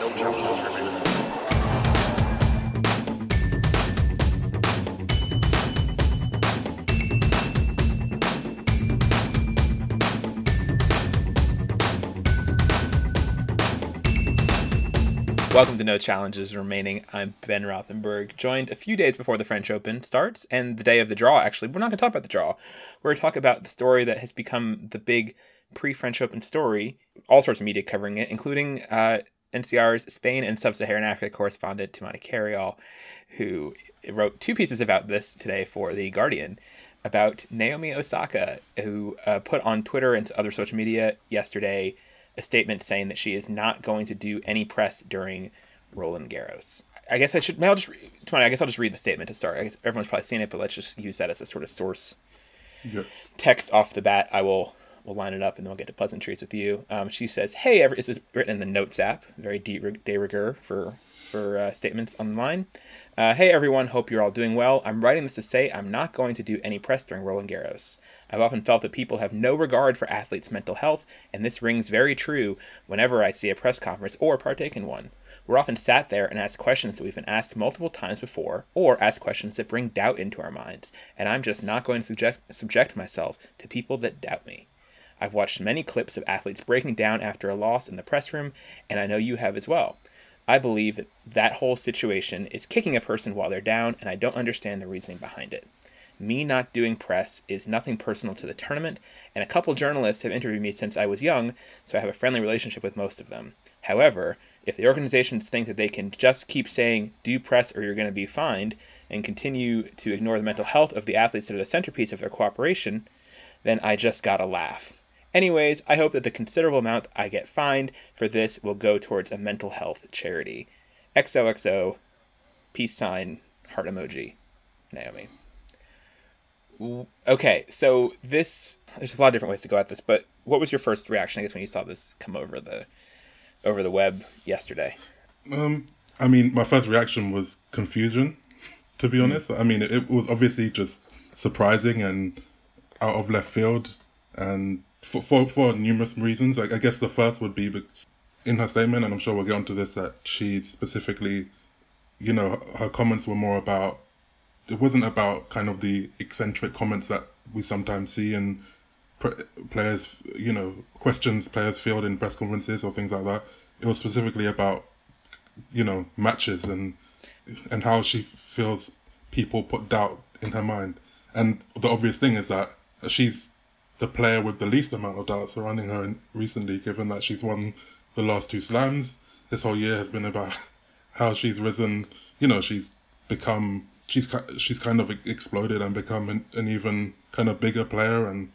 no. Welcome to No Challenges Remaining. I'm Ben Rothenberg, joined a few days before the French Open starts and the day of the draw, actually. We're not going to talk about the draw. We're going to talk about the story that has become the big pre French Open story, all sorts of media covering it, including uh, NCR's Spain and Sub Saharan Africa correspondent, Tumaini Carayol, who wrote two pieces about this today for The Guardian about Naomi Osaka, who uh, put on Twitter and other social media yesterday a statement saying that she is not going to do any press during Roland Garros. I guess I should. May I'll just. Toumani, I guess I'll just read the statement to start. I guess everyone's probably seen it, but let's just use that as a sort of source Yeah. text off the bat. I will we'll line it up and then we'll get to pleasantries with you. Um, she says, "Hey, every, this is written in the Notes app, very de, rigueur for for uh, statements online. Uh, hey, everyone, hope you're all doing well. I'm writing this to say I'm not going to do any press during Roland Garros. I've often felt that people have no regard for athletes' mental health, and this rings very true whenever I see a press conference or partake in one." We're often sat there and asked questions that we've been asked multiple times before, or asked questions that bring doubt into our minds, and I'm just not going to subject, subject myself to people that doubt me. I've watched many clips of athletes breaking down after a loss in the press room, and I know you have as well. I believe that that whole situation is kicking a person while they're down, and I don't understand the reasoning behind it. Me not doing press is nothing personal to the tournament, and a couple journalists have interviewed me since I was young, so I have a friendly relationship with most of them. However, if the organizations think that they can just keep saying, do press or you're going to be fined, and continue to ignore the mental health of the athletes that are the centerpiece of their cooperation, then I just gotta laugh. Anyways, I hope that the considerable amount I get fined for this will go towards a mental health charity. XOXO, peace sign, heart emoji, Naomi. Okay, so this there's a lot of different ways to go at this, but what was your first reaction, I guess, when you saw this come over the over the web yesterday? Um, I mean, my first reaction was confusion, to be honest. I mean, it, it was obviously just surprising and out of left field, and for for, for numerous reasons. Like, I guess the first would be in her statement, and I'm sure we'll get onto this, that she specifically, you know, her, comments were more about. It wasn't about kind of the eccentric comments that we sometimes see in pr- players, you know, questions players field in press conferences or things like that. It was specifically about you know matches and and how she feels people put doubt in her mind and the obvious thing is that she's the player with the least amount of doubt surrounding her in, recently given that she's won the last two slams. This whole year has been about how she's risen. You know she's become she's she's kind of exploded and become an, an even kind of bigger player and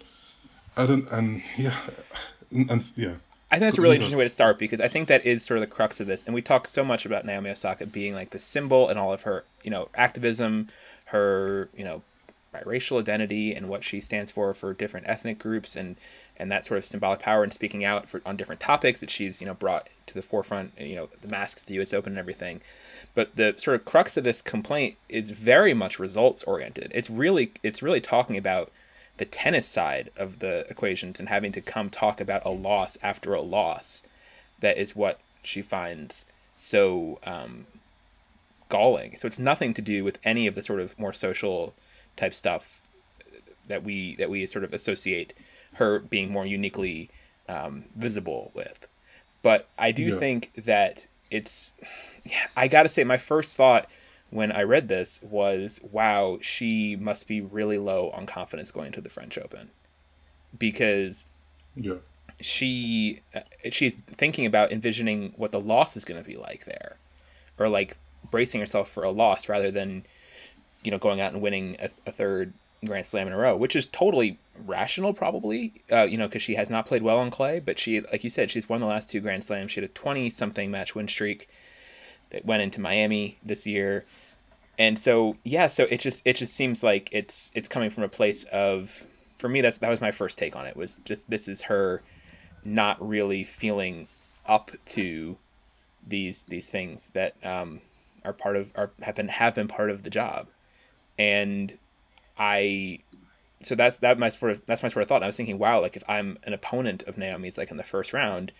i don't and yeah and, and yeah. I think that's a really interesting way to start because I think that is sort of the crux of this. And we talk so much about Naomi Osaka being like the symbol and all of her, you know, activism, her, you know, biracial identity and what she stands for for different ethnic groups and and that sort of symbolic power and speaking out for on different topics that she's, you know, brought to the forefront, you know, the masks, the US Open and everything. But the sort of crux of this complaint is very much results oriented. It's really it's really talking about the tennis side of the equations and having to come talk about a loss after a loss that is what she finds so um, galling so it's nothing to do with any of the sort of more social type stuff that we that we sort of associate her being more uniquely um, visible with. But i do Yeah. think that it's i gotta say my first thought when I read this was, wow, she must be really low on confidence going to the French Open. Because yeah. she uh, she's thinking about envisioning what the loss is going to be like there, or like bracing herself for a loss rather than you know going out and winning a, a third Grand Slam in a row, which is totally rational, probably. Uh, you know, because she has not played well on clay, but she, like you said, she's won the last two Grand Slams. She had a twenty-something match win streak that went into Miami this year. And so yeah, so it just it just seems like it's it's coming from a place of for me that's that was my first take on it was just this is her not really feeling up to these these things that um, are part of are have been have been part of the job. And I so that's that my sort of that's my sort of thought. I was thinking, wow, like if I'm an opponent of Naomi's like in the first round,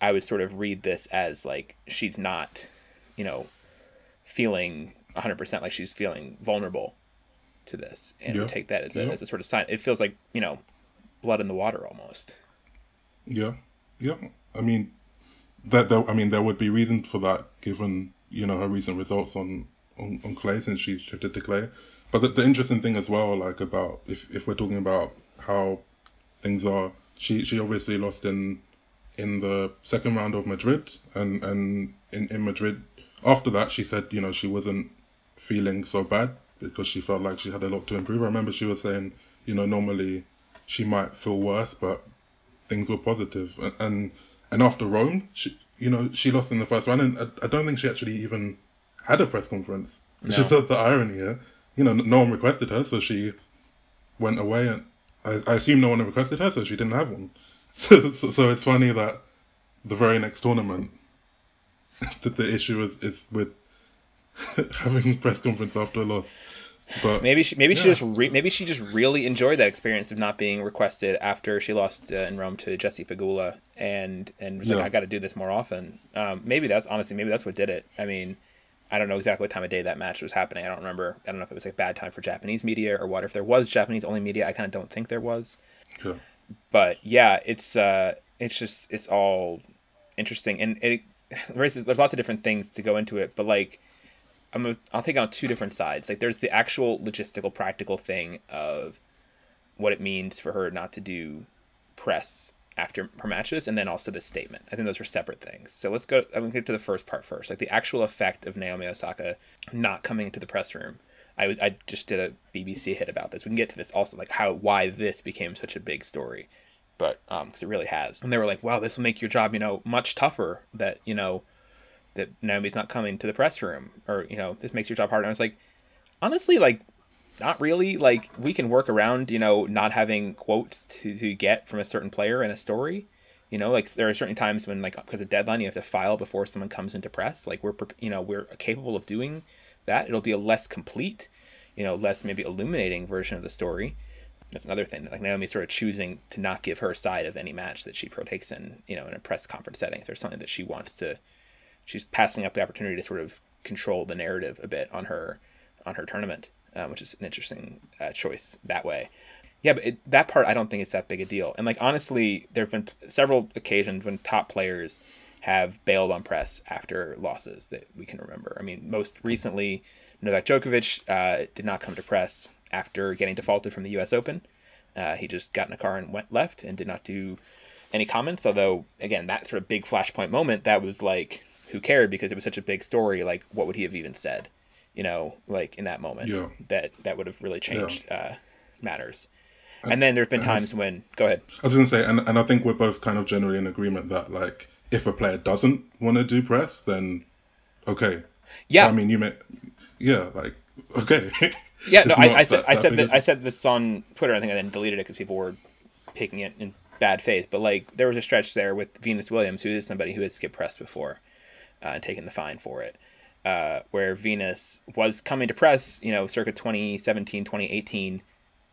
I would sort of read this as like she's not, you know, feeling 100% like she's feeling vulnerable to this and Yeah. take that as a, Yeah. as a sort of sign. It feels like, you know, blood in the water almost. Yeah, yeah. I mean, that, that I mean, there would be reason for that given you know her recent results on on, on clay since she shifted to clay. But the, the interesting thing as well, like about if if we're talking about how things are, she she obviously lost in in the second round of Madrid, and and in in Madrid after that she said you know she wasn't feeling so bad because she felt like she had a lot to improve. I remember she was saying you know normally she might feel worse, but things were positive. And and, and after Rome, she, you know, she lost in the first round, and I, I don't think she actually even had a press conference. It's No. the irony here. You know, no one requested her, so she went away, and I, I assume no one requested her, so she didn't have one. So, so, so it's funny that the very next tournament, that the issue is is with having press conference after a loss. But Maybe she maybe she just re- maybe she just really enjoyed that experience of not being requested after she lost uh, in Rome to Jesse Pegula and and was like I got to do this more often. Um, maybe that's honestly maybe that's what did it. I mean, I don't know exactly what time of day that match was happening. I don't remember. I don't know if it was like bad time for Japanese media or what. If there was Japanese only media, I kind of don't think there was. yeah, But yeah, it's uh, it's just it's all interesting and it there's there's lots of different things to go into it. But like I'm I'll take on two different sides. Like there's the actual logistical, practical thing of what it means for her not to do press after her matches, and then also the statement. I think those are separate things. So let's go. I'm gonna get to the first part first, like the actual effect of Naomi Osaka not coming into the press room. I, I just did a BBC hit about this. We can get to this also, like how why this became such a big story, but um, because it really has. And they were like, "Wow, this will make your job, you know, much tougher." That you know, that Naomi's not coming to the press room, or you know, this makes your job harder. And I was like, honestly, like, not really. Like, we can work around, you know, not having quotes to, to get from a certain player in a story. You know, like there are certain times when, like, because of deadline, you have to file before someone comes into press. Like, we're, you know, we're capable of doing that. It'll be a less complete, you know, less maybe illuminating version of the story. That's another thing. Like Naomi sort of choosing to not give her side of any match that she partakes in, you know, in a press conference setting. If there's something that she wants to she's passing up the opportunity to sort of control the narrative a bit on her on her tournament, uh, which is an interesting uh, choice that way. Yeah, but it, that part I don't think it's that big a deal. And like honestly, there have been several occasions when top players have bailed on press after losses that we can remember. I mean, most recently, Novak Djokovic uh, did not come to press after getting defaulted from the U.S. Open. Uh, he just got in a car and went left and did not do any comments. Although, again, that sort of big flashpoint moment, that was like, who cared because it was such a big story. Like, what would he have even said? You know, like in that moment, Yeah. that that would have really changed uh, matters. And then there've been times when, go ahead. I was gonna say, and and I think we're both kind of generally in agreement that like if a player doesn't want to do press, then okay. Yeah, I mean, you may, yeah, like okay. Yeah, no, I, I said that- I that said that I said this on Twitter. I think I then deleted it because people were taking it in bad faith. But like, there was a stretch there with Venus Williams, who is somebody who had skipped press before uh, and taken the fine for it, uh, where Venus was coming to press, you know, circa 2017, 2018,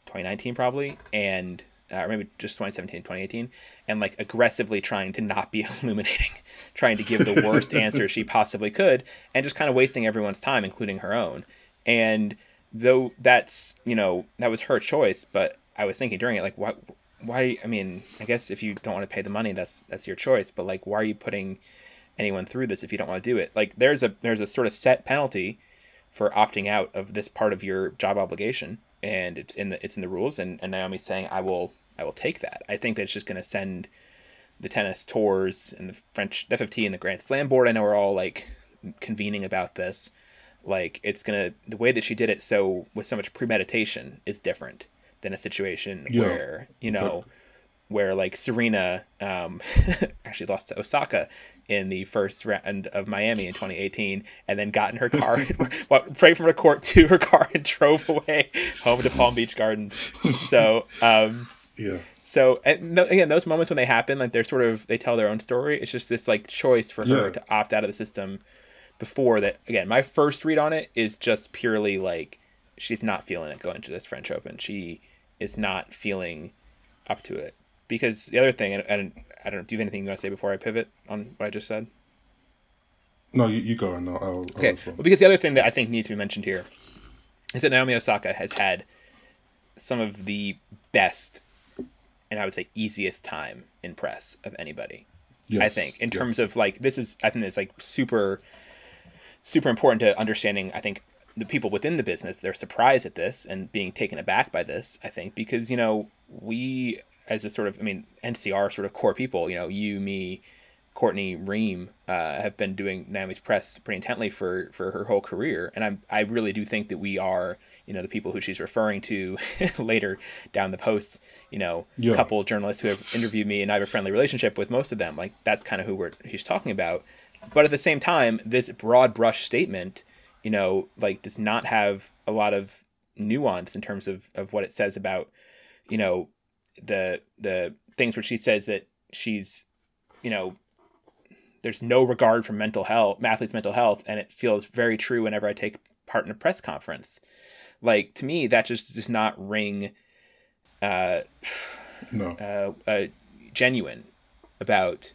2019 probably, and uh, or maybe just 2017, 2018, and like aggressively trying to not be illuminating, trying to give the worst answer she possibly could, and just kind of wasting everyone's time, including her own. And though that's you know that was her choice, but I was thinking during it like why why I mean I guess if you don't want to pay the money that's that's your choice, but like why are you putting anyone through this if you don't want to do it? Like there's a there's a sort of set penalty for opting out of this part of your job obligation and it's in the it's in the rules and, and Naomi's saying I will I will take that. I think that's just gonna send the tennis tours and the French FFT and the Grand Slam board I know are all like convening about this. Like it's gonna the way that she did it so with so much premeditation is different than a situation Yeah. where, you know, where like Serena um, actually lost to Osaka in the first round of Miami in 2018, and then got in her car, prayed from her court to her car, and drove away home to Palm Beach Gardens. So, um, yeah, so and th- again, those moments when they happen, like they're sort of they tell their own story. It's just this like choice for her Yeah. to opt out of the system before that. Again, my first read on it is just purely like she's not feeling it going into this French Open. She is not feeling up to it because the other thing, and, and I don't know. Do you have anything you want to say before I pivot on what I just said? No, you, you go and I'll, I'll okay. Well, because the other thing that I think needs to be mentioned here is that Naomi Osaka has had some of the best and I would say easiest time in press of anybody. Yes, I think in yes. terms of like this is I think it's like super super important to understanding I think the people within the business they're surprised at this and being taken aback by this I think because you know we as a sort of I mean NCR sort of core people you know you me Courtney Reem uh, have been doing Naomi's press pretty intently for for her whole career. And I I really do think that we are you know the people who she's referring to later down the post you know yeah. couple journalists who have interviewed me and i have a friendly relationship with most of them. Like that's kind of who we're she's talking about. But at the same time this broad brush statement you know like does not have a lot of nuance in terms of of what it says about you know the the things where she says that she's you know there's no regard for mental health athletes mental health and it feels very true whenever i take part in a press conference like to me, that just does not ring uh, no. uh, uh, genuine about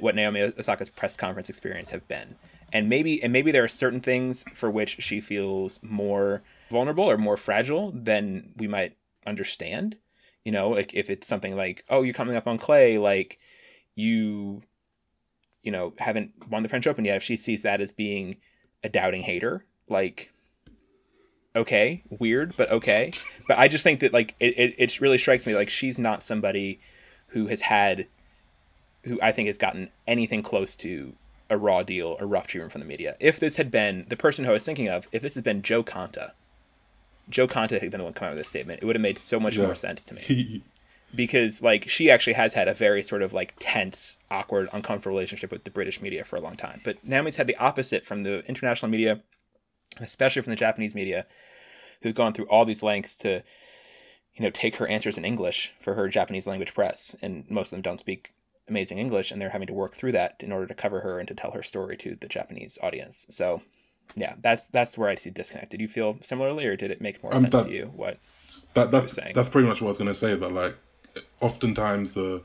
what Naomi Osaka's press conference experience have been. And maybe and maybe there are certain things for which she feels more vulnerable or more fragile than we might understand. You know, like if it's something like, oh, you're coming up on clay, like you, you know, haven't won the French Open yet. If she sees that as being a doubting hater, like okay, weird, but okay. But I just think that like it, it, it really strikes me like she's not somebody who has had who I think has gotten anything close to a raw deal or rough treatment from the media. If this had been the person who I was thinking of, if this had been Jo Konta, Jo Konta had been the one coming out with this statement, it would have made so much yeah. more sense to me. because like she actually has had a very sort of like tense, awkward, uncomfortable relationship with the British media for a long time. But Naomi's had the opposite from the international media especially from the Japanese media, who've gone through all these lengths to, you know, take her answers in English for her Japanese language press, and most of them don't speak amazing English, and they're having to work through that in order to cover her and to tell her story to the Japanese audience. So, yeah, that's that's where I see disconnect. Did you feel similarly, or did it make more um, sense that, to you? What that that's that's pretty much what I was going to say. That like, oftentimes the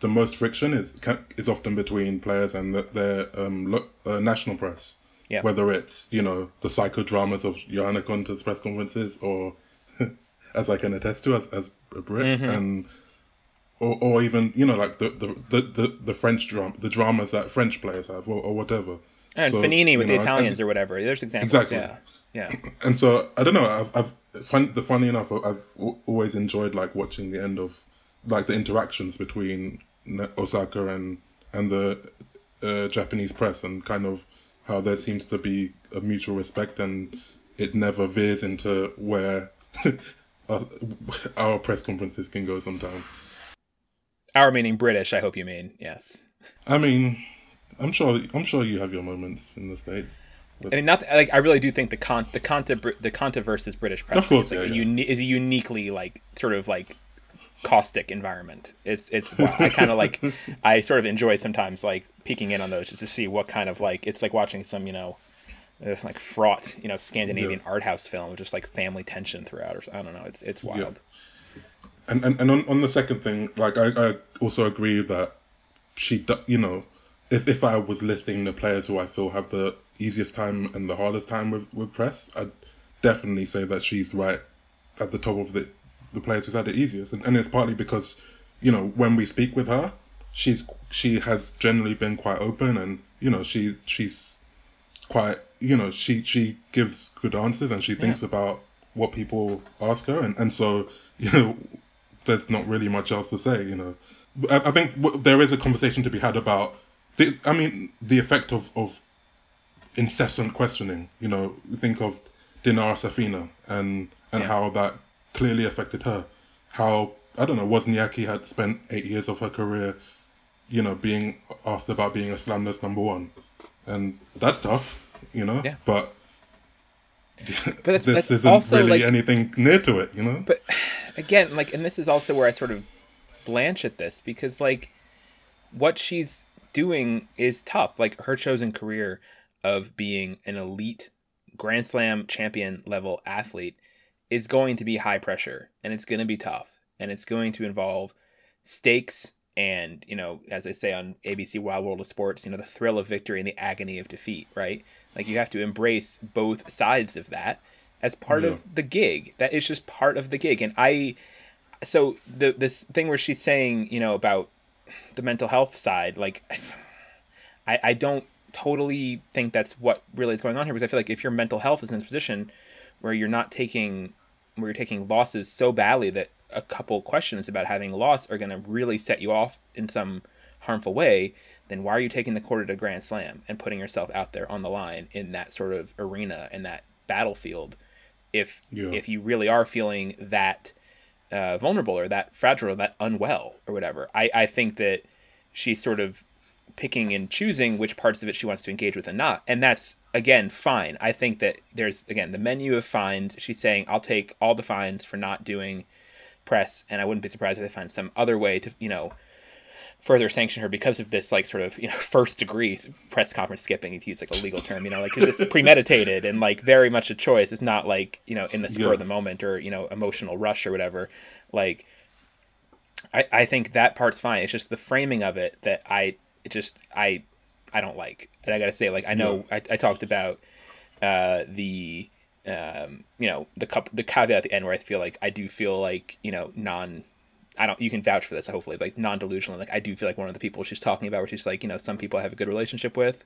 the most friction is is often between players and the, their um, lo- uh, national press. Yeah. Whether it's, you know, the psychodramas of Johanna Konta's press conferences or, as I can attest to as, as a Brit, mm-hmm. and or, or even, you know, like the, the, the, the, the French drama, the dramas that French players have or, or whatever. And so, Fognini with know, the Italians or whatever. There's examples. Exactly. Yeah. Yeah. And so I don't know. I've, I've fun, the funny enough, I've always enjoyed like watching the end of like the interactions between Osaka and and the uh, Japanese press and kind of how there seems to be a mutual respect and it never veers into where our press conferences can go sometimes. Our meaning British, I hope you mean, yes. I mean, I'm sure I'm sure you have your moments in the states. I mean, not like I really do think the con the Konta the Konta versus British press course, is, like yeah, a yeah. Uni- is a uniquely like sort of like caustic environment. It's it's I kind of like I sort of enjoy sometimes like peeking in on those just to see what kind of like it's like watching some you know like fraught you know Scandinavian yeah. art house film just like family tension throughout or I don't know it's it's wild. And and and on, on the second thing, like I, I also agree that she you know if if I was listing the players who I feel have the easiest time and the hardest time with with press, I'd definitely say that she's right at the top of the the players who's had it easiest, and, and it's partly because you know when we speak with her, she's she has generally been quite open, and you know she she's quite you know she she gives good answers and she thinks yeah. about what people ask her, and and so you know there's not really much else to say, you know. I, I think there is a conversation to be had about the, I mean, the effect of, of incessant questioning. You know, think of Dinara Safina and and yeah. how that clearly affected her. How I don't know, Wozniacki had spent eight years of her career, you know, being asked about being a slam number one, and that's tough, you know. Yeah. But but that's, this that's isn't also really like, anything near to it, you know. But again, like, and this is also where I sort of blanch at this because, like, what she's doing is tough. Like her chosen career of being an elite Grand Slam champion level athlete is going to be high pressure and it's going to be tough and it's going to involve stakes and you know as i say on abc wild world of sports you know the thrill of victory and the agony of defeat right like you have to embrace both sides of that as part Yeah. of the gig that is just part of the gig and i so the this thing where she's saying you know about the mental health side like i i don't totally think that's what really is going on here because i feel like if your mental health is in a position where you're not taking where you're taking losses so badly that a couple questions about having loss are going to really set you off in some harmful way then why are you taking the quarter to grand slam and putting yourself out there on the line in that sort of arena in that battlefield if Yeah. if you really are feeling that uh, vulnerable or that fragile or that unwell or whatever. I, I think that she's sort of picking and choosing which parts of it she wants to engage with and not. And that's again fine. I think that there's again the menu of fines she's saying i'll take all the fines for not doing press and i wouldn't be surprised if they find some other way to you know further sanction her because of this like sort of you know first degree press conference skipping to use like a legal term you know like it's premeditated and like very much a choice it's not like you know in the spur Yeah. of the moment or you know emotional rush or whatever like I, I think that part's fine. It's just the framing of it that I it just I I don't like. And I gotta say, like I know I, I talked about uh, the um, you know the cup the caveat at the end where I feel like I do feel like you know non I don't you can vouch for this hopefully like non delusional like I do feel like one of the people she's talking about where she's like you know some people I have a good relationship with.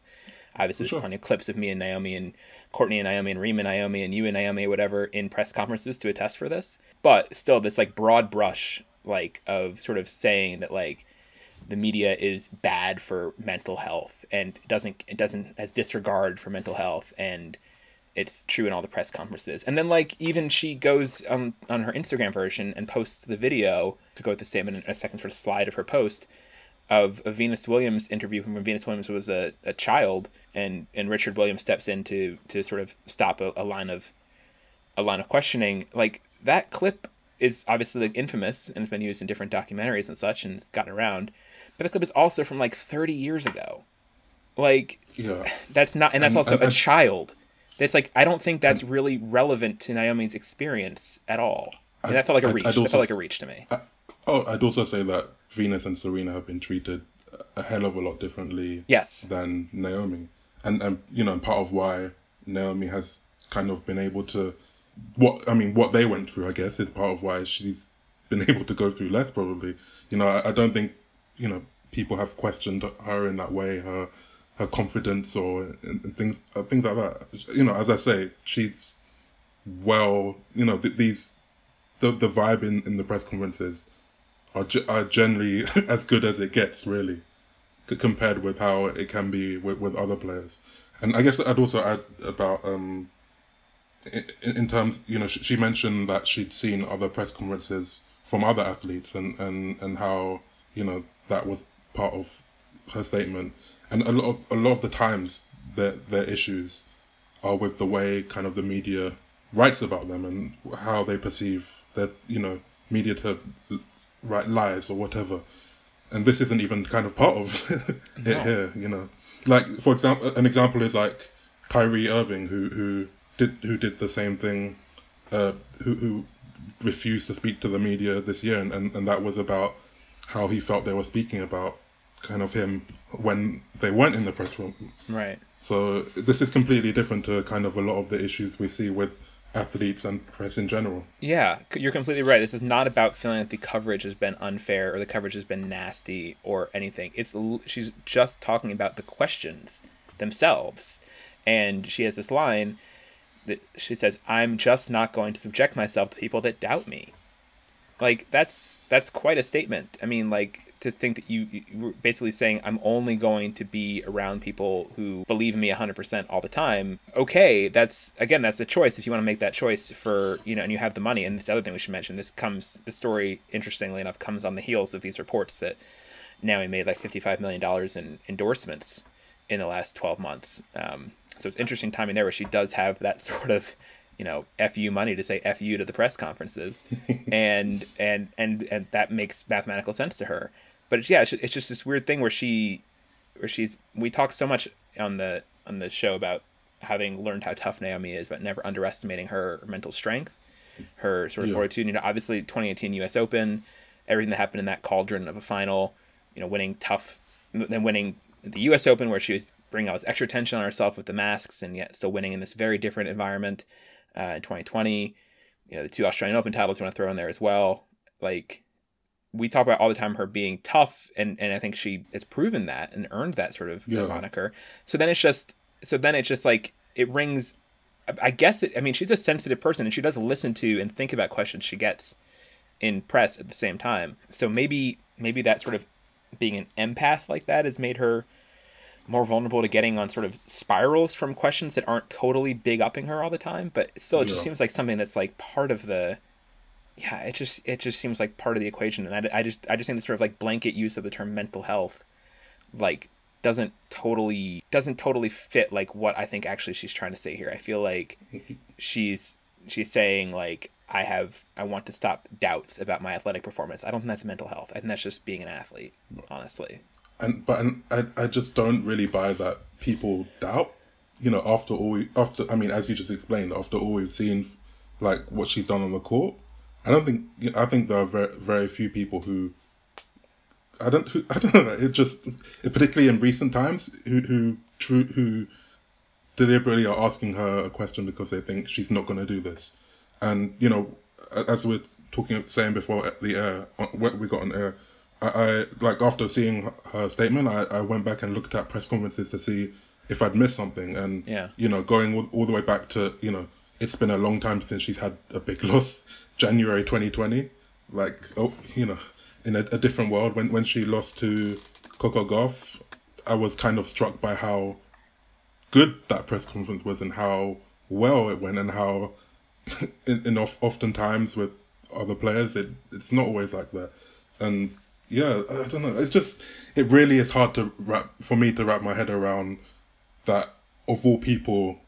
Obviously, Sure. there's plenty of clips of me and Naomi and Courtney and Naomi and Reem and Naomi and you and Naomi or whatever in press conferences to attest for this. But still, this like broad brush like of sort of saying that like the media is bad for mental health and doesn't it doesn't has disregard for mental health and it's true in all the press conferences. And then like even she goes on on her instagram version and posts the video to go with the statement in a second sort of slide of her post of a venus williams interview from when venus williams was a, a child and and richard williams steps in to to sort of stop a, a line of a line of questioning. Like that clip is obviously like infamous and has been used in different documentaries and such and it's gotten around but the clip is also from like 30 years ago. Like Yeah. that's not and that's And- also and- a and- child that's like i don't think that's really relevant to naomi's experience at all. And that felt like a reach I'd that felt like a reach to me. Oh, I'd also say that Venus and Serena have been treated a hell of a lot differently yes. than Naomi, and and you know, part of why Naomi has kind of been able to, what I mean, what they went through, I guess, is part of why she's been able to go through less. Probably, you know, I, I don't think you know people have questioned her in that way, her her confidence or and, things uh, things like that. You know, as I say, she's well, you know, th- these the the vibe in, in the press conferences are, ge- are generally as good as it gets, really, c- compared with how it can be with, with other players. And I guess I'd also add about um, in, in terms, you know, she mentioned that she'd seen other press conferences from other athletes and, and, and how you know that was part of her statement. And a lot of a lot of the times their their issues are with the way kind of the media writes about them and how they perceive that you know media to write lies or whatever. And this isn't even kind of part of it No. here, you know. Like for example, an example is like Kyrie Irving, who who did who did the same thing, uh, who who refused to speak to the media this year, and, and, and that was about how he felt they were speaking about kind of him when they weren't in the press room. right So this is completely different to kind of a lot of the issues we see with athletes and press in general. Yeah, you're completely right. This is not about feeling that the coverage has been unfair or the coverage has been nasty or anything. It's she's just talking about the questions themselves, and she has this line that she says, "I'm just not going to subject myself to people that doubt me." Like that's that's quite a statement. I mean, like to think that you, you were basically saying I'm only going to be around people who believe in me 100% all the time. Okay, that's again that's a choice if you want to make that choice for, you know, and you have the money. And this other thing we should mention, this comes the story interestingly enough comes on the heels of these reports that Naomi made like 55 million dollars in endorsements in the last 12 months. Um, so it's interesting timing there where she does have that sort of you know fu money to say fu to the press conferences and and and and that makes mathematical sense to her but it's, yeah it's, it's just this weird thing where she where she's we talk so much on the on the show about having learned how tough naomi is but never underestimating her mental strength her sort of Yeah. fortitude you know obviously 2018 us open everything that happened in that cauldron of a final you know, winning tough, then winning the U.S. Open where she was bringing all this extra tension on herself with the masks, and yet still winning in this very different environment uh, in 2020. You know, the two Australian Open titles you want to throw in there as well. Like we talk about all the time her being tough, and and I think she has proven that and earned that sort of Yeah. moniker. So then it's just so then it's just like it rings. I guess it, I mean she's a sensitive person, and she does listen to and think about questions she gets in press at the same time. So maybe maybe that sort of being an empath like that has made her more vulnerable to getting on sort of spirals from questions that aren't totally big upping her all the time. But still, it just seems like something that's like part of the. Yeah, it just it just seems like part of the equation, and I, I just I just think the sort of like blanket use of the term mental health, like doesn't totally doesn't totally fit like what I think actually she's trying to say here. I feel like she's she's saying like I have I want to stop doubts about my athletic performance. I don't think that's mental health. I think that's just being an athlete, honestly. and but and I, I just don't really buy that people doubt you know after all we after i mean as you just explained after all we've seen like what she's done on the court i don't think i think there are very, very few people who i don't who, i don't know it just particularly in recent times who who true who deliberately are asking her a question because they think she's not going to do this and you know as we're talking saying before at the air we got on air I, I like after seeing her statement, I, I went back and looked at press conferences to see if I'd missed something, and Yeah. you know, going all, all the way back to you know, it's been a long time since she's had a big loss. January 2020, like oh, you know, in a, a different world. When when she lost to Coco Gauff, I was kind of struck by how good that press conference was and how well it went and how in, in of, oftentimes with other players it it's not always like that. And yeah I don't know. It's just it really is hard to wrap for me to wrap my head around that of all people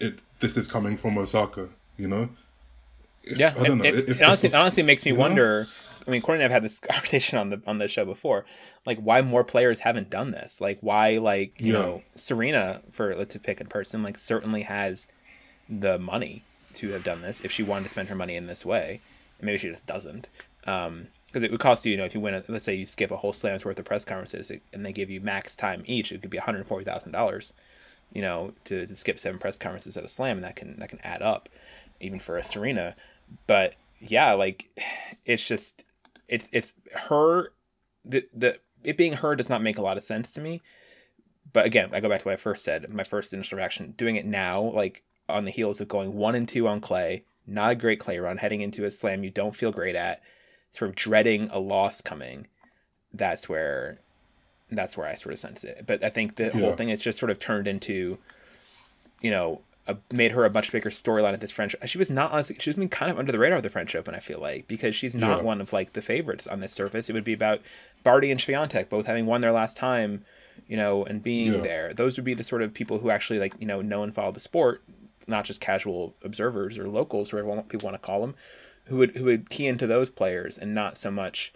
it this is coming from Osaka you know Yeah, I don't know it, it honestly, was- it honestly makes me you know? wonder. I mean, Courtney and I've had this conversation on the on the show before. Like, why more players haven't done this? Like, why, like you Yeah. know, Serena, for let's pick a person, like certainly has the money to have done this if she wanted to spend her money in this way. Maybe she just doesn't. Um, because it would cost you, you know, if you win, a, let's say you skip a whole slam's worth of press conferences and they give you max time each, it could be one hundred forty thousand dollars you know, to, to skip seven press conferences at a slam, and that can that can add up, even for a Serena. But yeah, like it's just it's it's her the the it being her does not make a lot of sense to me. But again, I go back to what I first said. My first initial reaction, doing it now, like on the heels of going one and two on clay, not a great clay run, heading into a slam you don't feel great at, sort of dreading a loss coming. That's where that's where I sort of sense it. But I think the whole thing is just sort of turned into, you know, a, made her a much bigger storyline at this French. She was not honestly, she was been kind of under the radar of the French Open. I feel like because she's not Yeah. one of like the favorites on this surface. It would be about Barty and Swiatek both having won their last time, you know, and being Yeah. there. Those would be the sort of people who actually like you know know and follow the sport, not just casual observers or locals, or whatever people want to call them, who would who would key into those players and not so much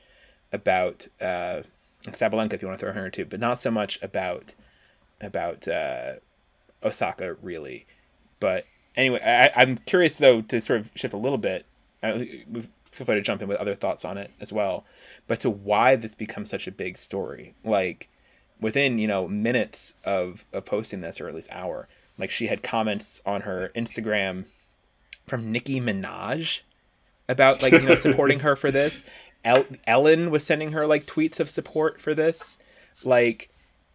about uh, Sabalenka if you want to throw her in too, but not so much about about uh, Osaka really. But anyway, I, I'm curious though to sort of shift a little bit. I, feel free to jump in with other thoughts on it as well. But to why this becomes such a big story, like within you know minutes of of posting this, or at least hour, like she had comments on her Instagram from Nicki Minaj about like you know supporting her for this. El- Ellen was sending her like tweets of support for this. Like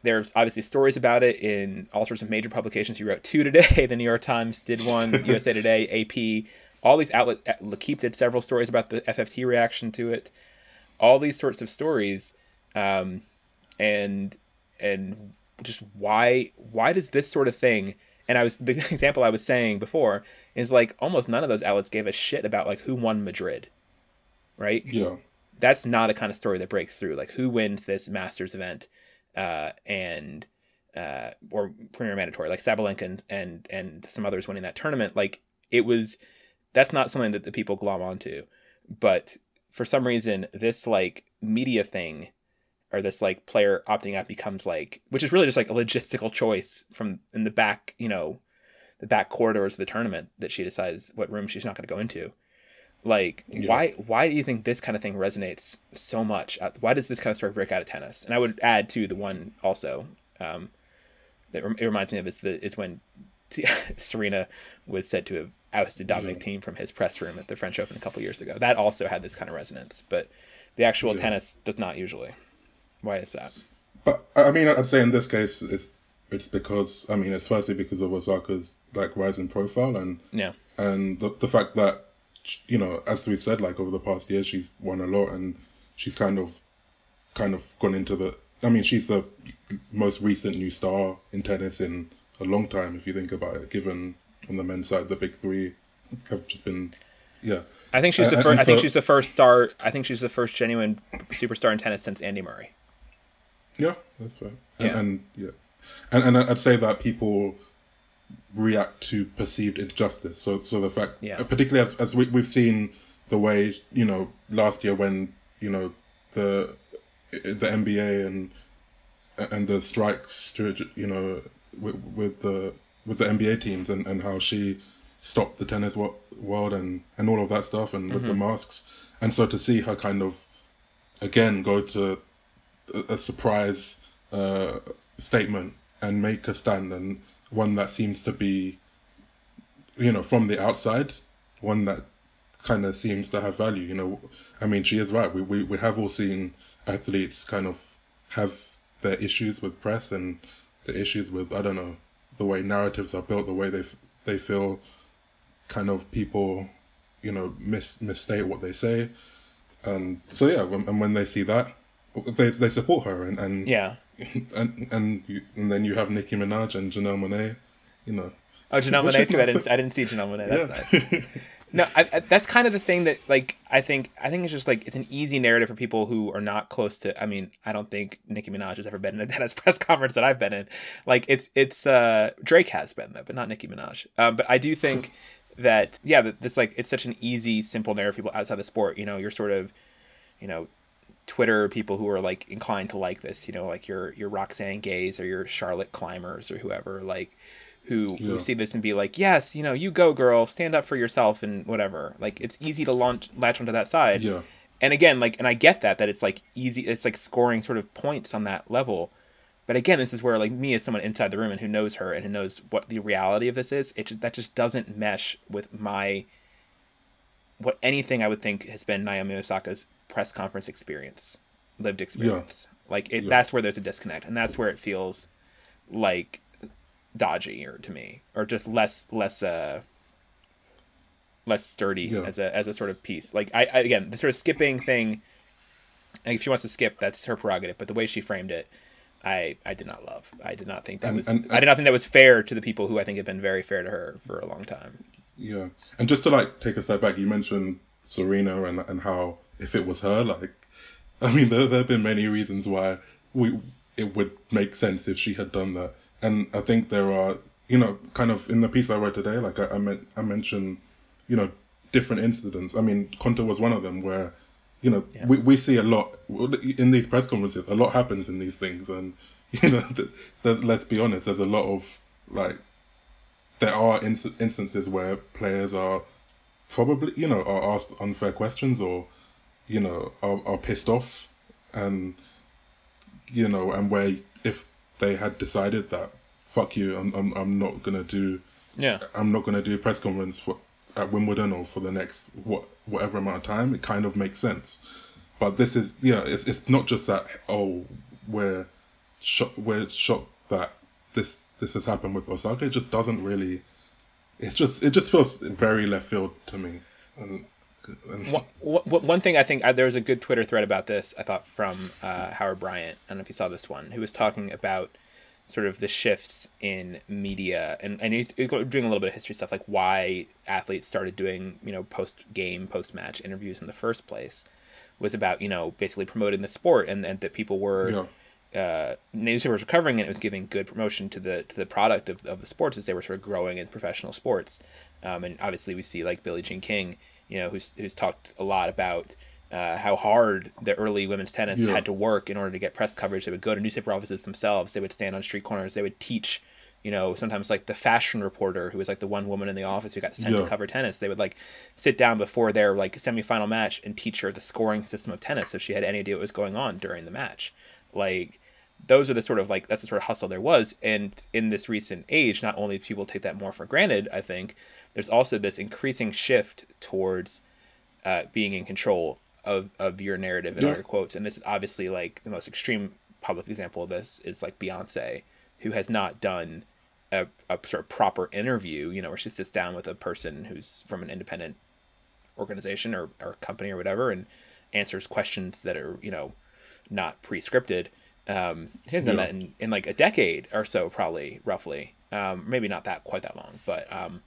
there's obviously stories about it in all sorts of major publications. You wrote two today. The New York Times did one. USA Today, AP, all these outlets. L'Equipe did several stories about the FFT reaction to it. All these sorts of stories, um, and and just why why does this sort of thing? And I was the example I was saying before is like almost none of those outlets gave a shit about like who won Madrid, right? yeah that's not a kind of story that breaks through. Like who wins this Masters event, uh, and uh, or Premier Mandatory, like Sabalenka and, and and some others winning that tournament. Like it was, that's not something that the people glom onto. But for some reason, this like media thing, or this like player opting out becomes like, which is really just like a logistical choice from in the back, you know, the back corridors of the tournament that she decides what room she's not going to go into Like, yeah. why why do you think this kind of thing resonates so much? Why does this kind of story break out of tennis? And I would add to the one also um, that it reminds me of is the is when Serena was said to have ousted Dominic yeah. Thiem from his press room at the French Open a couple years ago. That also had this kind of resonance, but the actual yeah. tennis does not usually. Why is that? But I mean, I'd say in this case, it's it's because I mean, it's firstly because of Osaka's like rising profile and yeah, and the the fact that you know, as we've said, like over the past year, she's won a lot and she's kind of kind of gone into the. I mean, she's the most recent new star in tennis in a long time, if you think about it. Given on the men's side, the big three have just been, yeah. I think she's the first. I think she's the first star. I think she's the first genuine superstar in tennis since Andy Murray. Yeah, that's. And, yeah. and yeah, and and I'd say that people react to perceived injustice. So so the fact, yeah. particularly as as we, we've seen the way you know last year when you know the the NBA and and the strikes, you know, with, with the with the NBA teams and, and how she stopped the tennis world and, and all of that stuff and with mm-hmm. the masks. And so to see her kind of again go to a, a surprise uh, statement and make a stand and one that seems to be, you know, from the outside, one that kind of seems to have value. You know, I mean, she is right. We, we, we have all seen athletes kind of have their issues with press and the issues with, I don't know, the way narratives are built, the way they, they feel kind of people, you know, mis, misstate what they say. And so, yeah, and when they see that, they, they support her and, and yeah and and you, and then you have Nicki Minaj and Janelle Monáe, you know. Oh, Janelle Monáe too. I didn't I didn't see Janelle Monáe. That's yeah. nice. no, I, I, that's kind of the thing that like I think I think it's just like it's an easy narrative for people who are not close to. I mean, I don't think Nicki Minaj has ever been in a tennis press conference that I've been in. Like it's it's uh Drake has been though, but not Nicki Minaj. Um, but I do think that yeah, that's like it's such an easy, simple narrative for people outside the sport. You know, you're sort of you know Twitter people who are like inclined to like this, you know, like your your Roxane Gays or your Charlotte Clymers or whoever, like who, yeah. who see this and be like, yes, you know, you go, girl, stand up for yourself and whatever. Like it's easy to launch latch onto that side. Yeah. And again, like, and I get that that it's like easy, it's like scoring sort of points on that level. But again, this is where like me as someone inside the room and who knows her and who knows what the reality of this is, it just, that just doesn't mesh with my what anything I would think has been Naomi Osaka's press conference experience, lived experience. Yeah. Like it, yeah. that's where there's a disconnect, and that's where it feels like dodgy or to me, or just less less uh less sturdy yeah. as a as a sort of piece. Like I, I again the sort of skipping thing. if she wants to skip, that's her prerogative. But the way she framed it, I I did not love. I did not think that and, was. And, and, I did not think that was fair to the people who I think have been very fair to her for a long time. Yeah, and just to like take a step back, you mentioned Serena and and how if it was her, like, I mean, there there have been many reasons why we it would make sense if she had done that, and I think there are, you know, kind of in the piece I wrote today, like I I, meant, I mentioned, you know, different incidents. I mean, Konta was one of them where, you know, yeah. we we see a lot in these press conferences. A lot happens in these things, and you know, let's be honest, there's a lot of like there are inst- instances where players are probably you know are asked unfair questions or you know are, are pissed off and you know and where if they had decided that fuck you I'm, I'm, I'm not gonna do yeah. I'm not gonna do a press conference for, at Wimbledon or for the next what whatever amount of time it kind of makes sense. But this is you know it's, it's not just that oh we're shocked we're shocked that this this has happened with Osaka. It just doesn't really. It's just it just feels very left field to me. And, and... One, one thing I think uh, there was a good Twitter thread about this. I thought from uh, Howard Bryant. I don't know if you saw this one. Who was talking about sort of the shifts in media and and he's doing a little bit of history stuff like why athletes started doing you know post game post match interviews in the first place was about you know basically promoting the sport and, and that people were. Yeah uh, newspapers were covering it, it was giving good promotion to the to the product of, of the sports as they were sort of growing in professional sports. Um, and obviously, we see like Billie Jean King, you know, who's who's talked a lot about uh, how hard the early women's tennis yeah. had to work in order to get press coverage. They would go to newspaper offices themselves. They would stand on street corners. They would teach you know, sometimes like the fashion reporter who was like the one woman in the office who got sent Yeah. to cover tennis, they would like sit down before their like semifinal match and teach her the scoring system of tennis if she had any idea what was going on during the match. Like those are the sort of like that's the sort of hustle there was. And in this recent age, not only do people take that more for granted, I think, there's also this increasing shift towards uh, being in control of, of your narrative and Yeah. other quotes. And this is obviously like the most extreme public example of this is like Beyonce, who has not done a, a sort of proper interview, you know, where she sits down with a person who's from an independent organization or, or company or whatever and answers questions that are, you know, not pre-scripted. Um, she hasn't done Yeah. that in, in like a decade or so, probably roughly. Um, maybe not that quite that long, but um,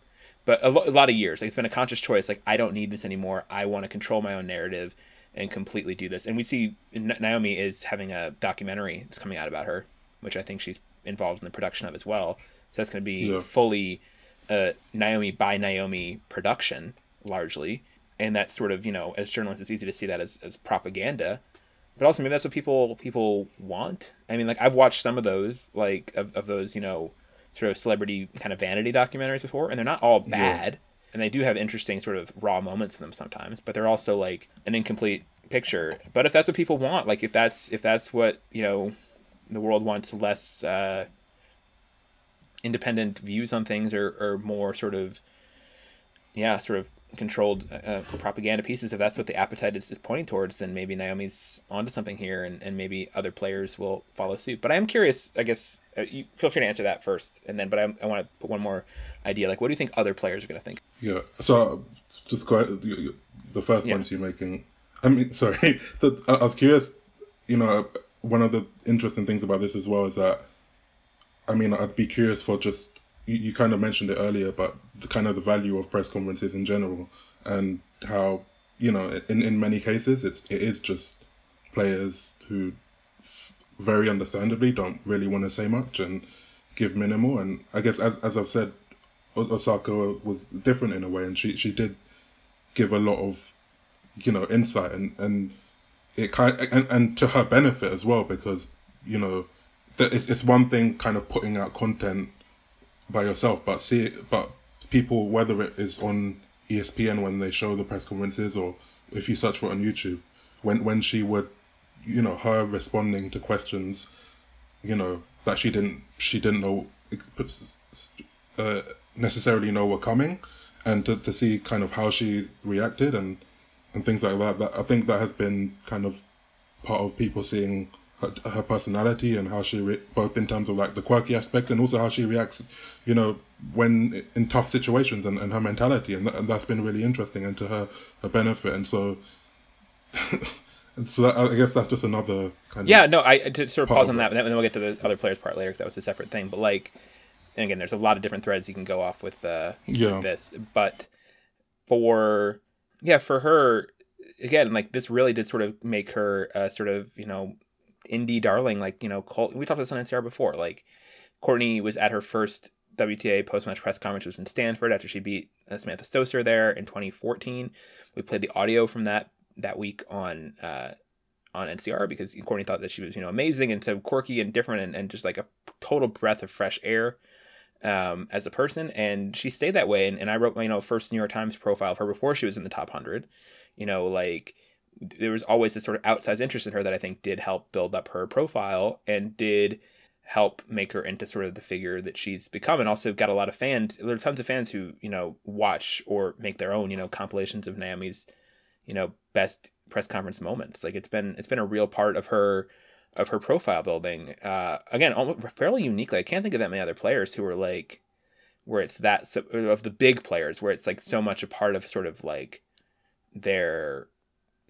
but a, lo- a lot of years. Like it's been a conscious choice. Like I don't need this anymore. I want to control my own narrative and completely do this. And we see Naomi is having a documentary that's coming out about her, which I think she's involved in the production of as well. So that's going to be Yeah. fully uh, Naomi by Naomi production largely, and that's sort of you know as journalists it's easy to see that as, as propaganda, but also maybe that's what people people want. I mean, like I've watched some of those like of, of those you know sort of celebrity kind of vanity documentaries before, and they're not all bad, and they do have interesting sort of raw moments in them sometimes, but they're also like an incomplete picture. But if that's what people want, like if that's if that's what you know the world wants less uh, independent views on things or, or more sort of yeah sort of controlled uh, propaganda pieces if that's what the appetite is, is pointing towards then maybe naomi's onto something here and, and maybe other players will follow suit but i am curious i guess uh, you feel free to answer that first and then but i, I want to put one more idea like what do you think other players are going to think Yeah. So just quite the first Yeah. points you're making. I mean, sorry. I was curious. You know, one of the interesting things about this as well is that, I mean, I'd be curious for just you, you kind of mentioned it earlier, but the kind of the value of press conferences in general and how you know in in many cases it's it is just players who very understandably don't really want to say much and give minimal. And I guess as as I've said Osaka was different in a way, and she she did give a lot of you know insight and and it kind and, and to her benefit as well because you know it's it's one thing kind of putting out content by yourself, but see but people whether it is on ESPN when they show the press conferences or if you search for it on YouTube when when she would you know her responding to questions you know that she didn't she didn't know uh, necessarily know were coming and to, to see kind of how she reacted and and things like that that I think that has been kind of part of people seeing her, her personality and how she re- both in terms of like the quirky aspect and also how she reacts you know when in tough situations and, and her mentality. And, that, and that's been really interesting and to her her benefit. And so and so that, I guess that's just another kind yeah of yeah no i to sort of pause of on that and then we'll get to the other players part later because that was a separate thing. But like and again there's a lot of different threads you can go off with uh Yeah. with this. But for yeah for her again like this really did sort of make her a sort of you know indie darling like you know we talked about this on ncr before like courtney was at her first wta post-match press conference was in stanford after she beat uh, samantha stosur there in 2014 we played the audio from that that week on uh on ncr because courtney thought that she was you know amazing and so quirky and different and, and just like a total breath of fresh air um, as a person, and she stayed that way. And, and I wrote my you know first New York Times profile of her before she was in the top hundred. You know, like there was always this sort of outsized interest in her that I think did help build up her profile and did help make her into sort of the figure that she's become, and also got a lot of fans. There are tons of fans who you know watch or make their own you know compilations of Naomi's you know best press conference moments. Like it's been it's been a real part of her of her profile building. Uh, again, almost fairly uniquely. I can't think of that many other players who are like where it's that so, of the big players where it's like so much a part of sort of like their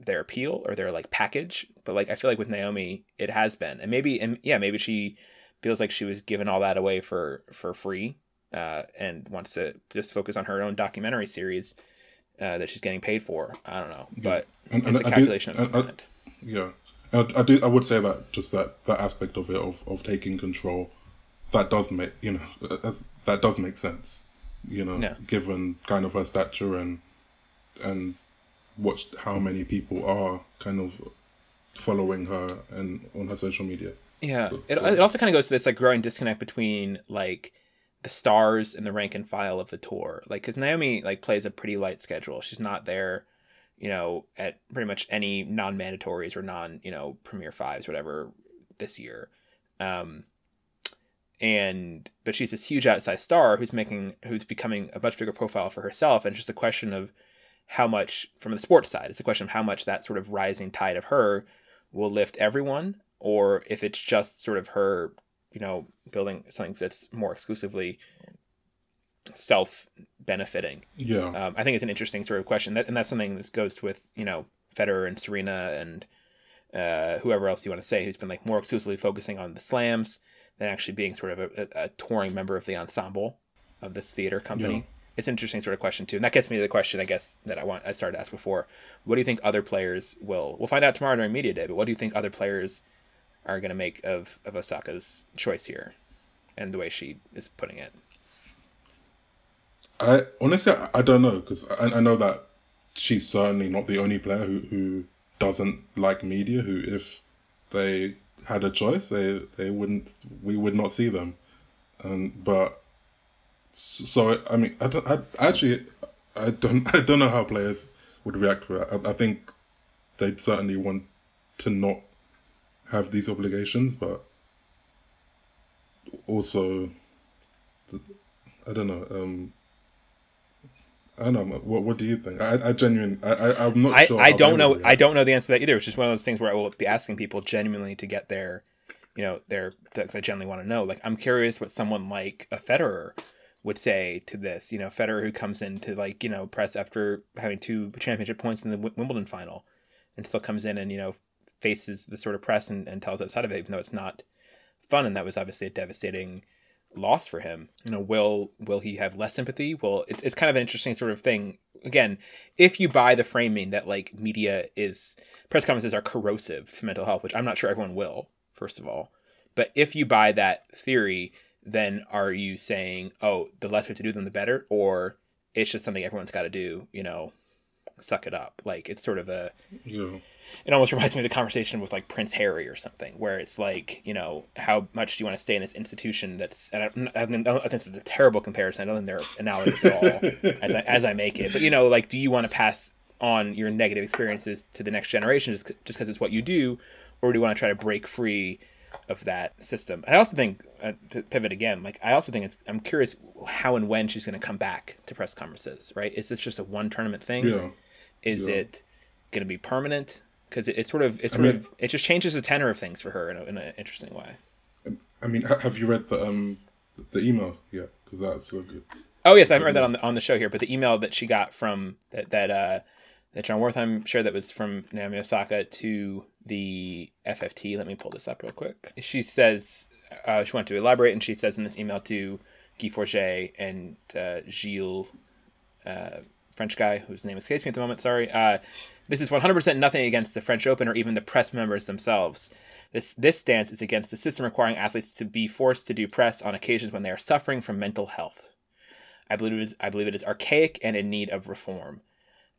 their appeal or their like package. But like I feel like with Naomi, it has been, and maybe and yeah, maybe she feels like she was given all that away for for free, uh, and wants to just focus on her own documentary series uh, that she's getting paid for. I don't know, but And- it's and a I do- calculation of some I- kind. Yeah, and I, I do. I would say that just that that aspect of it of, of taking control, that does make you know that- that does make sense. You know, Yeah. given kind of her stature and and what how many people are kind of following her and on her social media. Yeah, So- it, it also kind of goes to this like growing disconnect between like the stars and the rank and file of the tour. Like, because Naomi like plays a pretty light schedule. She's not there, you know, at pretty much any non-mandatories or non, you know, Premier Fives, whatever, this year. Um, and but she's this huge outside star who's making who's becoming a much bigger profile for herself, and it's just a question of how much from the sports side. It's a question of how much that sort of rising tide of her will lift everyone, or if it's just sort of her you know, building something that's more exclusively self benefiting. Yeah. Um, I think it's an interesting sort of question. That, and that's something that goes with, you know, Federer and Serena and uh, whoever else you want to say who's been like more exclusively focusing on the slams than actually being sort of a, a, a touring member of the ensemble of this theater company. Yeah. It's an interesting sort of question too, and that gets me to the question I guess that I want I started to ask before. What do you think other players will? We'll find out tomorrow during media day. But what do you think other players are going to make of, of Osaka's choice here and the way she is putting it? I honestly I don't know because I, I know that she's certainly not the only player who, who doesn't like media. Who if they had a choice, they they wouldn't we would not see them. and but so I mean I don't I actually I don't I don't know how players would react to it. I, I think they'd certainly want to not have these obligations, but also, I don't know. Um, I don't know. What What do you think? I, I genuinely, I, I am not I, sure. I don't know. I don't know the answer to that either. It's just one of those things where I will be asking people genuinely to get their, you know, their. I genuinely want to know. Like, I'm curious what someone like a Federer would say to this. You know, Federer who comes in to like you know press after having two championship points in the Wimbledon final, and still comes in and you know faces the sort of press and, and tells outside of it, even though it's not fun. And that was obviously a devastating loss for him. You know, will will he have less sympathy? Well, it's it's kind of an interesting sort of thing. Again, if you buy the framing that like media is press conferences are corrosive to mental health, which I'm not sure everyone will, first of all. But if you buy that theory, then are you saying, oh, the less we have to do them, the better, or it's just something everyone's got to do? You know, suck it up. Like it's sort of a. Yeah. It almost reminds me of the conversation with like Prince Harry or something, where it's like, you know, how much do you want to stay in this institution that's? And I, I, think, I think this is a terrible comparison. I don't think they're analogous at all as I, as I make it. But you know, like, do you want to pass on your negative experiences to the next generation just because it's what you do, or do you want to try to break free? Of that system. And I also think uh, to pivot again, like I also think it's I'm curious how and when she's going to come back to press conferences. Right? Is this just a one tournament thing? Yeah. Is yeah. it going to be permanent? Because it, it, sort of it sort I mean, of it just changes the tenor of things for her in, a, in an interesting way. I mean, have you read the um the email yet? Because that's so good. Oh yes, I haven't read that on the on the show here, but the email that she got from that that uh that Jon Wertheim shared that was from Naomi Osaka to the FFT. Let me pull this up real quick. She says uh, she wanted to elaborate, and she says in this email to Guy Forget and uh, Gilles. Uh, French guy whose name escapes me at the moment. Sorry. Uh, this is 100% nothing against the French Open or even the press members themselves. This this stance is against the system requiring athletes to be forced to do press on occasions when they are suffering from mental health. I believe it is, I believe it is archaic and in need of reform.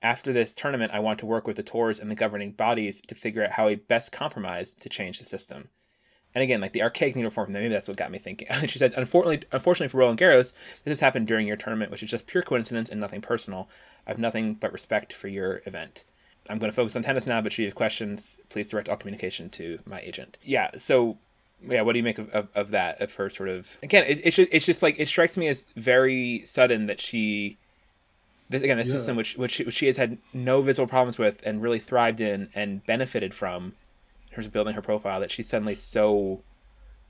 After this tournament, I want to work with the tours and the governing bodies to figure out how we best compromise to change the system. And again, like the archaic need reform, maybe that's what got me thinking. she said, unfortunately, unfortunately for Roland Garros, this has happened during your tournament, which is just pure coincidence and nothing personal. I have nothing but respect for your event. I'm going to focus on tennis now, but if you have questions, please direct all communication to my agent. Yeah, so yeah, what do you make of, of, of that? Of her sort of again, it, it's just, it's just like it strikes me as very sudden that she, this again, a yeah. system which, which which she has had no visible problems with and really thrived in and benefited from, her building her profile, that she's suddenly so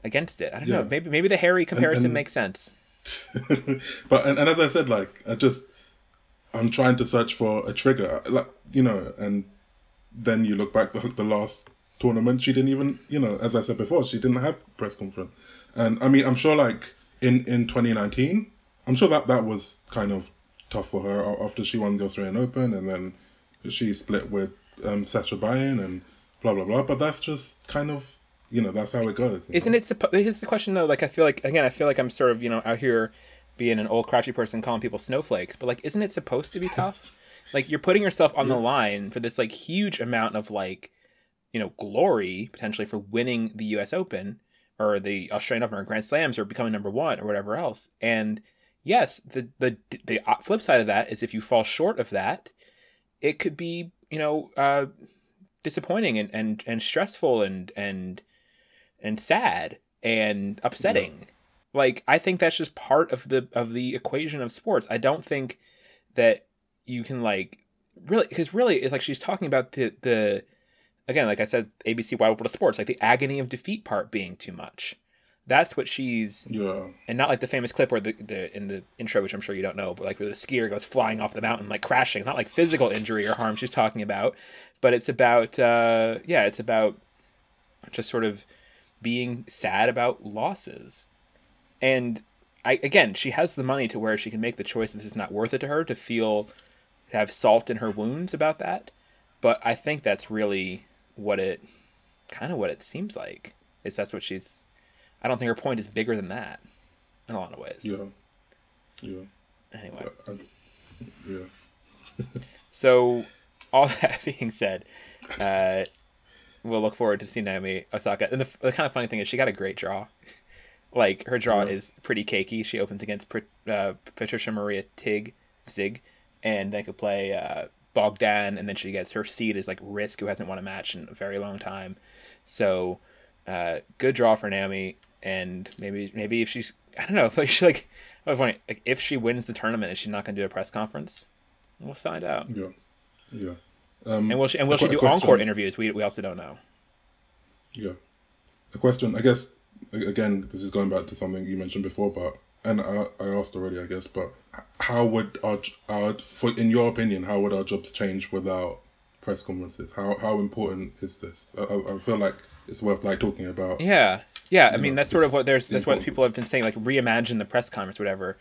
against it. I don't yeah. know. Maybe maybe the Harry comparison and, and, makes sense. but and, and as I said, like I just I'm trying to search for a trigger, like you know, and then you look back the, the last tournament, she didn't even, you know, as I said before, she didn't have press conference, and I mean, I'm sure like in in 2019, I'm sure that that was kind of tough for her after she won the Australian Open, and then she split with um, Sascha Bajin and blah blah blah. But that's just kind of you know that's how it goes. Isn't know? it? Suppo- it's the question though. Like I feel like again, I feel like I'm sort of you know out here being an old crouchy person calling people snowflakes, but like, isn't it supposed to be tough? like, you're putting yourself on yeah. the line for this like huge amount of like, you know, glory potentially for winning the U.S. Open, or the Australian Open or Grand Slams or becoming number one or whatever else. And yes, the the the flip side of that is if you fall short of that, it could be you know uh, disappointing and, and and stressful and and and sad and upsetting. Yeah. Like I think that's just part of the of the equation of sports. I don't think that you can like really because really it's like she's talking about the the again like I said ABC Wide World of Sports like the agony of defeat part being too much. That's what she's yeah, and not like the famous clip where the, the in the intro, which I'm sure you don't know, but like where the skier goes flying off the mountain, like crashing. Not like physical injury or harm she's talking about, but it's about uh, yeah, it's about just sort of being sad about losses. And I again, she has the money to where she can make the choice that this is not worth it to her to feel to have salt in her wounds about that. But I think that's really what it kind of what it seems like. Is that's what she's I don't think her point is bigger than that in a lot of ways. Yeah. Yeah. Anyway. Yeah. so all that being said, uh, we'll look forward to seeing Naomi Osaka. And the, the, kind of funny thing is, she got a great draw. like her draw yeah. is pretty cakey. She opens against uh, Patricia Maria Tig Zig, and they could play uh, Bogdan, and then she gets her seed is like Riske, who hasn't won a match in a very long time. So, uh, good draw for Naomi, and maybe maybe if she's I don't know if like she like oh like if she wins the tournament, is she not going to do a press conference? We'll find out. Yeah, yeah. Um, and will she and will she do encore interviews? We we also don't know. Yeah, a question. I guess again, this is going back to something you mentioned before, but and I, I asked already, I guess, but how would our, our for in your opinion, how would our jobs change without press conferences? How how important is this? I, I feel like it's worth like talking about. Yeah, yeah. I mean, know, that's sort of what there's. That's what people have been saying, like reimagine the press conference, whatever.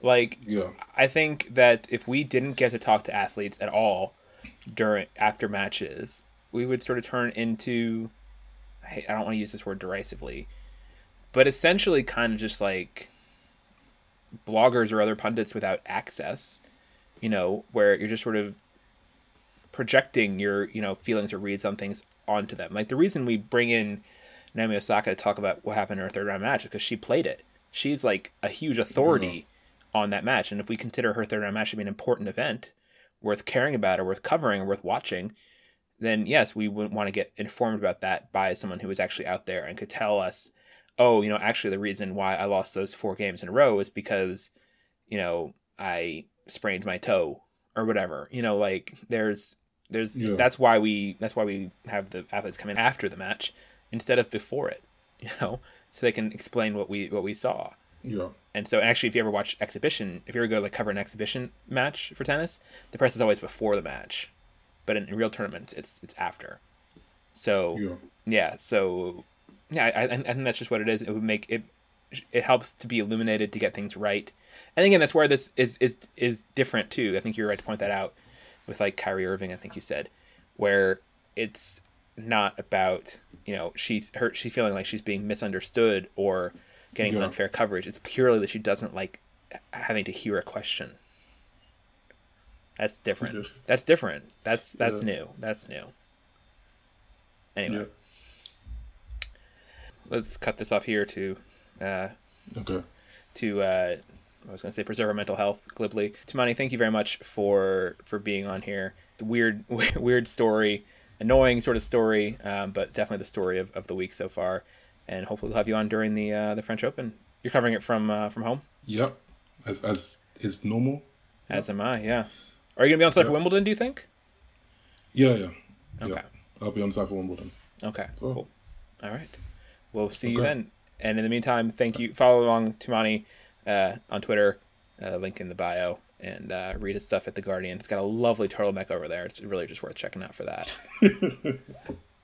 Like, yeah. I think that if we didn't get to talk to athletes at all, during after matches, we would sort of turn into I don't want to use this word derisively, but essentially kind of just like bloggers or other pundits without access, you know, where you're just sort of projecting your, you know, feelings or reads on things onto them. Like the reason we bring in Naomi Osaka to talk about what happened in her third round match because she played it. She's like a huge authority mm-hmm. on that match. And if we consider her third round match to be an important event, worth caring about or worth covering or worth watching, then yes, we would want to get informed about that by someone who was actually out there and could tell us, oh, you know, actually the reason why I lost those four games in a row is because, you know, I sprained my toe or whatever. You know, like there's there's yeah. that's why we that's why we have the athletes come in after the match instead of before it, you know, so they can explain what we what we saw. Yeah. And so, actually, if you ever watch exhibition, if you ever go like cover an exhibition match for tennis, the press is always before the match, but in, in real tournaments, it's it's after. So yeah, yeah so yeah, I, I think that's just what it is. It would make it it helps to be illuminated to get things right. And again, that's where this is is is different too. I think you're right to point that out with like Kyrie Irving. I think you said where it's not about you know she's her she's feeling like she's being misunderstood or getting yeah. unfair coverage. It's purely that she doesn't like having to hear a question. That's different. That's different. That's that's yeah. new. That's new. Anyway, yeah. let's cut this off here to. Uh, okay. To uh, I was going to say preserve our mental health glibly. Tumaini, thank you very much for for being on here. The weird weird story, annoying sort of story, um, but definitely the story of, of the week so far and hopefully we'll have you on during the uh, the French Open. You're covering it from uh, from home. Yep, as as is normal. As yep. am I. Yeah. Are you gonna be on site yep. for Wimbledon? Do you think? Yeah, yeah. Okay. I'll be on site for Wimbledon. Okay. So. Cool. All right. We'll see okay. you then. And in the meantime, thank you. Follow along Tumaini uh, on Twitter. Uh, link in the bio and uh, read his stuff at the Guardian. It's got a lovely turtleneck over there. It's really just worth checking out for that.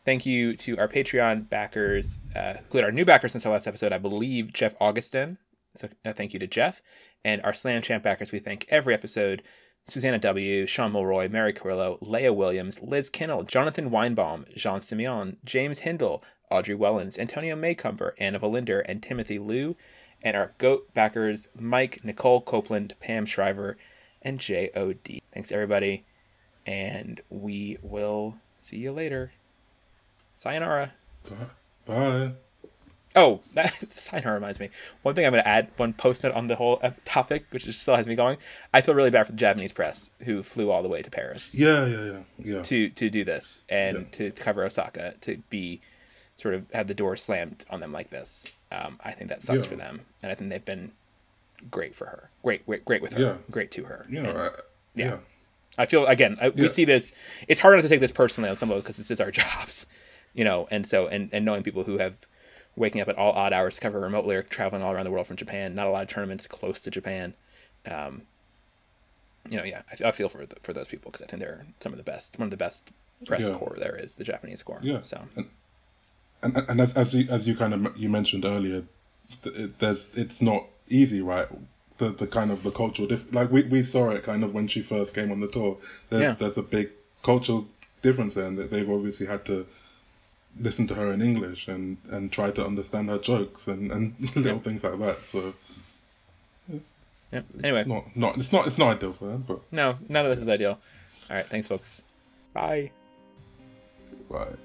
Thank you to our Patreon backers, uh, include our new backers since our last episode, I believe Jeff Augustin. So uh, thank you to Jeff. And our Slam Champ backers, we thank every episode Susanna W., Sean Mulroy, Mary Carrillo, Leah Williams, Liz Kinnell, Jonathan Weinbaum, Jean Simeon, James Hindle, Audrey Wellens, Antonio Maycumber, Anna Valinder, and Timothy Liu. And our GOAT backers, Mike, Nicole Copeland, Pam Shriver, and J.O.D. Thanks, everybody. And we will see you later. Sayonara. Bye. Oh, that Signor reminds me. One thing I'm going to add, one post note on the whole uh, topic, which is, still has me going. I feel really bad for the Japanese press who flew all the way to Paris Yeah, yeah, yeah, yeah. to to do this and Yeah. to cover Osaka to be sort of have the door slammed on them like this. Um, I think that sucks Yeah. for them, and I think they've been great for her, great, great, great with her, Yeah. great to her. You know, And I, yeah. yeah. I feel again, I, we see this. It's hard not to take this personally on some of because this is our jobs, you know, and so and and knowing people who have waking up at all odd hours to cover remotely or traveling all around the world from Japan. Not a lot of tournaments close to Japan. Um, you know, yeah, I, I feel for the, for those people because I think they're some of the best, one of the best press Yeah. corps there is, the Japanese corps. Yeah. So and and and as as you, as you kind of you mentioned earlier, it, there's it's not easy, right? The the kind of the cultural diff- like we, we saw it kind of when she first came on the tour. There's, Yeah. there's a big cultural difference there, and that they've obviously had to listen to her in English and and try to understand her jokes and and little things like that. So yeah. Anyway, it's not not it's not it's not ideal for them, but no, none of this is ideal. All right, thanks, folks. Bye. right.